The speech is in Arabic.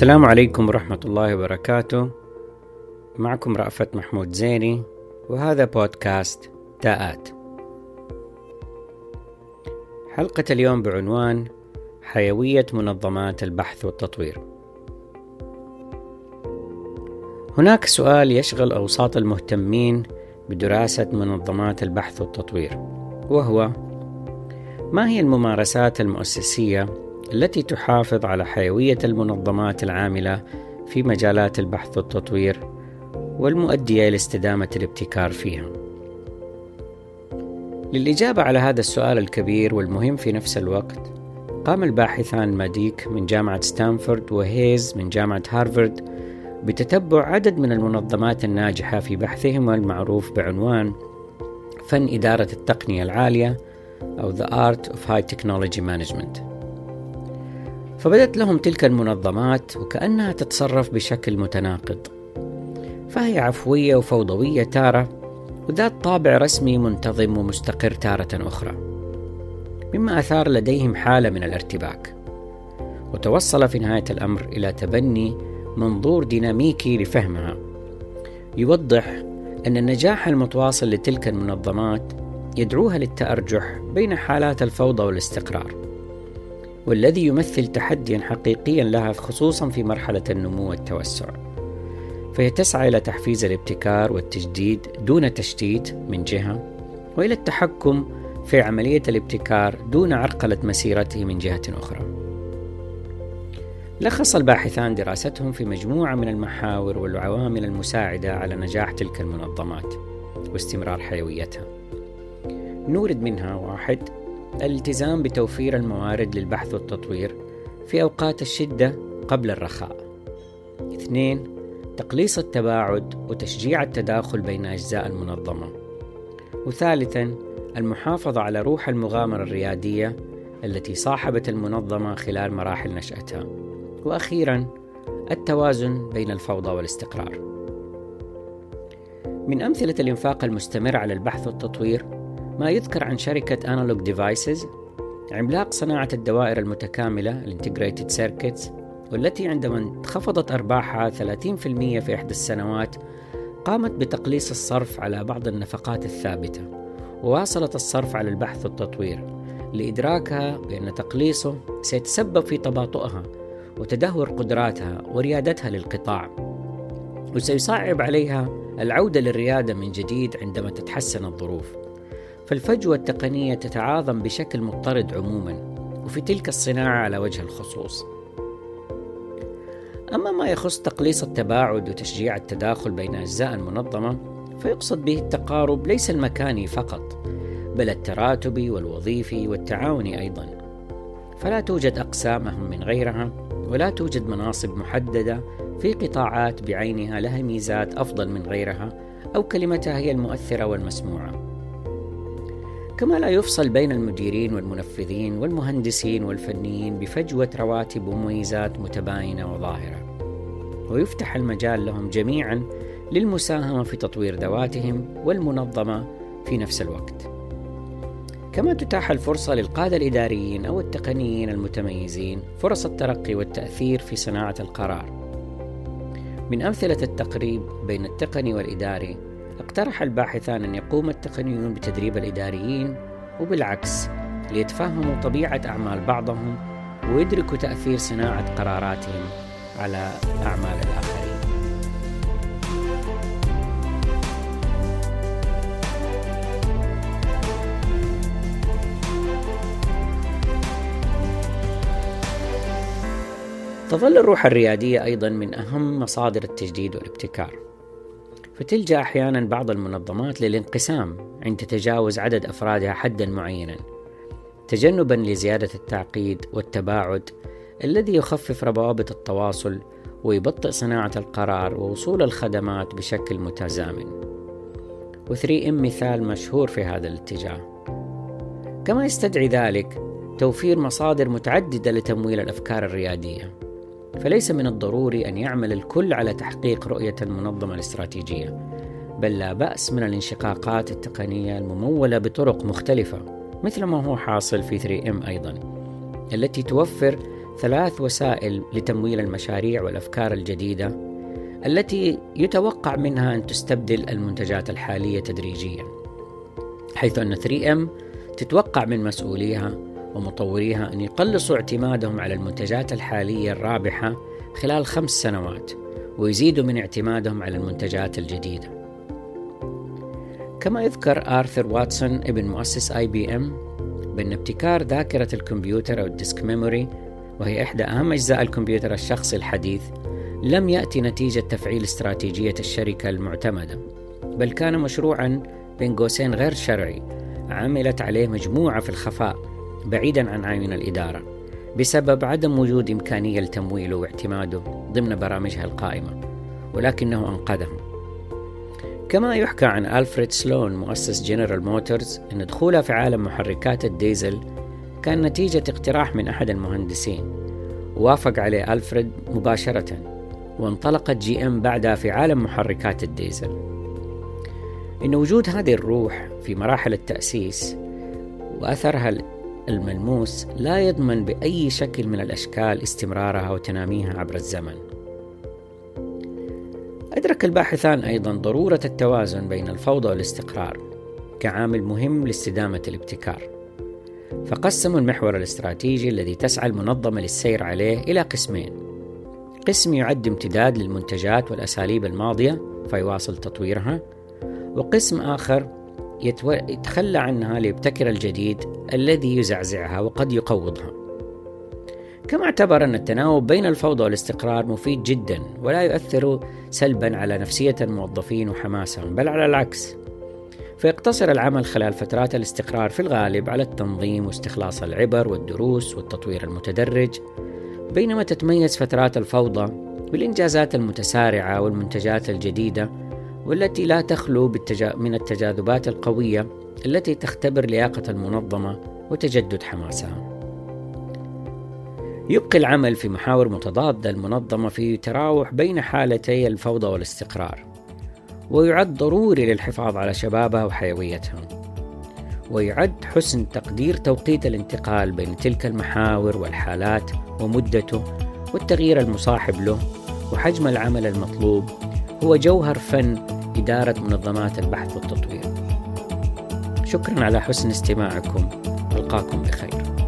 السلام عليكم ورحمة الله وبركاته. معكم رأفت محمود زيني وهذا بودكاست تاءات حلقة اليوم بعنوان حيوية منظمات البحث والتطوير. هناك سؤال يشغل أوساط المهتمين بدراسة منظمات البحث والتطوير وهو ما هي الممارسات المؤسسية التي تحافظ على حيوية المنظمات العاملة في مجالات البحث والتطوير والمؤدية إلى استدامة الابتكار فيها. للإجابة على هذا السؤال الكبير والمهم في نفس الوقت، قام الباحثان ماديك من جامعة ستانفورد وهيز من جامعة هارفارد بتتبع عدد من المنظمات الناجحة في بحثهم المعروف بعنوان فن إدارة التقنية العالية أو The Art of High Technology Management. فبدت لهم تلك المنظمات وكأنها تتصرف بشكل متناقض. فهي عفوية وفوضوية تارة وذات طابع رسمي منتظم ومستقر تارة أخرى مما أثار لديهم حالة من الارتباك. وتوصل في نهاية الأمر إلى تبني منظور ديناميكي لفهمها. يوضح أن النجاح المتواصل لتلك المنظمات يدعوها للتأرجح بين حالات الفوضى والاستقرار. والذي يمثل تحديا حقيقيا لها خصوصا في مرحلة النمو والتوسع. فهي تسعى إلى تحفيز الابتكار والتجديد دون تشتيت من جهة وإلى التحكم في عملية الابتكار دون عرقلة مسيرته من جهة أخرى. لخص الباحثان دراستهم في مجموعة من المحاور والعوامل المساعدة على نجاح تلك المنظمات واستمرار حيويتها. نورد منها واحد الالتزام بتوفير الموارد للبحث والتطوير في أوقات الشدة قبل الرخاء. اثنين تقليص التباعد وتشجيع التداخل بين أجزاء المنظمة. وثالثا المحافظة على روح المغامرة الريادية التي صاحبت المنظمة خلال مراحل نشأتها. وأخيرا التوازن بين الفوضى والاستقرار. من أمثلة الإنفاق المستمر على البحث والتطوير ما يذكر عن شركة أنالوج ديفايسز عملاق صناعة الدوائر المتكاملة ال integrated circuits والتي عندما انخفضت أرباحها 30% في إحدى السنوات قامت بتقليص الصرف على بعض النفقات الثابتة وواصلت الصرف على البحث والتطوير لإدراكها بأن تقليصه سيتسبب في تباطؤها وتدهور قدراتها وريادتها للقطاع وسيصعب عليها العودة للريادة من جديد عندما تتحسن الظروف. فالفجوة التقنية تتعاظم بشكل مضطرد عموما وفي تلك الصناعة على وجه الخصوص. أما ما يخص تقليص التباعد وتشجيع التداخل بين أجزاء المنظمة فيقصد به التقارب ليس المكاني فقط بل التراتبي والوظيفي والتعاوني أيضا. فلا توجد أقسام أهم من غيرها ولا توجد مناصب محددة في قطاعات بعينها لها ميزات أفضل من غيرها أو كلمتها هي المؤثرة والمسموعة. كما لا يفصل بين المديرين والمنفذين والمهندسين والفنيين بفجوة رواتب ومميزات متباينة وظاهرة. ويفتح المجال لهم جميعا للمساهمة في تطوير ذواتهم والمنظمة في نفس الوقت. كما تتاح الفرصة للقادة الإداريين أو التقنيين المتميزين فرص الترقي والتأثير في صناعة القرار. من أمثلة التقريب بين التقني والإداري اقترح الباحثان أن يقوم التقنيون بتدريب الإداريين وبالعكس ليتفهموا طبيعة أعمال بعضهم ويدركوا تأثير صناعة قراراتهم على أعمال الآخرين. تظل الروح الريادية أيضا من أهم مصادر التجديد والابتكار. فتلجأ أحيانا بعض المنظمات للانقسام عند تجاوز عدد أفرادها حدا معينا تجنبا لزيادة التعقيد والتباعد الذي يخفف روابط التواصل ويبطئ صناعة القرار ووصول الخدمات بشكل متزامن. و3 إم مثال مشهور في هذا الاتجاه. كما يستدعي ذلك توفير مصادر متعددة لتمويل الأفكار الريادية. فليس من الضروري أن يعمل الكل على تحقيق رؤية المنظمة الاستراتيجية بل لا بأس من الانشقاقات التقنية الممولة بطرق مختلفة مثل ما هو حاصل في 3M أيضا التي توفر ثلاث وسائل لتمويل المشاريع والأفكار الجديدة التي يتوقع منها أن تستبدل المنتجات الحالية تدريجيا. حيث أن 3M تتوقع من مسؤوليها ومطوريها أن يقلصوا اعتمادهم على المنتجات الحالية الرابحة خلال خمس سنوات ويزيدوا من اعتمادهم على المنتجات الجديدة. كما يذكر آرثر واتسون ابن مؤسس IBM بأن ابتكار ذاكرة الكمبيوتر أو ال disk memory وهي إحدى أهم أجزاء الكمبيوتر الشخصي الحديث لم يأتي نتيجة تفعيل استراتيجية الشركة المعتمدة بل كان مشروعا بين قوسين غير شرعي عملت عليه مجموعة في الخفاء بعيدا عن عين الإدارة بسبب عدم وجود إمكانية لتمويله واعتماده ضمن برامجها القائمة ولكنه أنقذهم. كما يحكى عن ألفريد سلون مؤسس جنرال موتورز أن دخولها في عالم محركات الديزل كان نتيجة اقتراح من أحد المهندسين. وافق عليه ألفريد مباشرة وانطلقت جي إم بعدها في عالم محركات الديزل. إن وجود هذه الروح في مراحل التأسيس وأثرها الملموس لا يضمن بأي شكل من الأشكال استمرارها وتناميها عبر الزمن. أدرك الباحثان أيضا ضرورة التوازن بين الفوضى والاستقرار كعامل مهم لاستدامة الابتكار. فقسموا المحور الاستراتيجي الذي تسعى المنظمة للسير عليه إلى قسمين. قسم يعد امتداد للمنتجات والأساليب الماضية فيواصل تطويرها، وقسم آخر. يتخلى عنها ليبتكر الجديد الذي يزعزعها وقد يقوضها. كما اعتبر أن التناوب بين الفوضى والاستقرار مفيد جدا ولا يؤثر سلبا على نفسية الموظفين وحماسهم بل على العكس فيقتصر العمل خلال فترات الاستقرار في الغالب على التنظيم واستخلاص العبر والدروس والتطوير المتدرج بينما تتميز فترات الفوضى بالإنجازات المتسارعة والمنتجات الجديدة والتي لا تخلو من التجاذبات القوية التي تختبر لياقة المنظمة وتجدد حماسها. يبقي العمل في محاور متضادة المنظمة في تراوح بين حالتي الفوضى والاستقرار، ويعد ضروري للحفاظ على شبابها وحيويتها. ويعد حسن تقدير توقيت الانتقال بين تلك المحاور والحالات ومدته والتغيير المصاحب له وحجم العمل المطلوب هو جوهر فن إدارة منظمات البحث والتطوير. شكرا على حسن استماعكم ألقاكم بخير.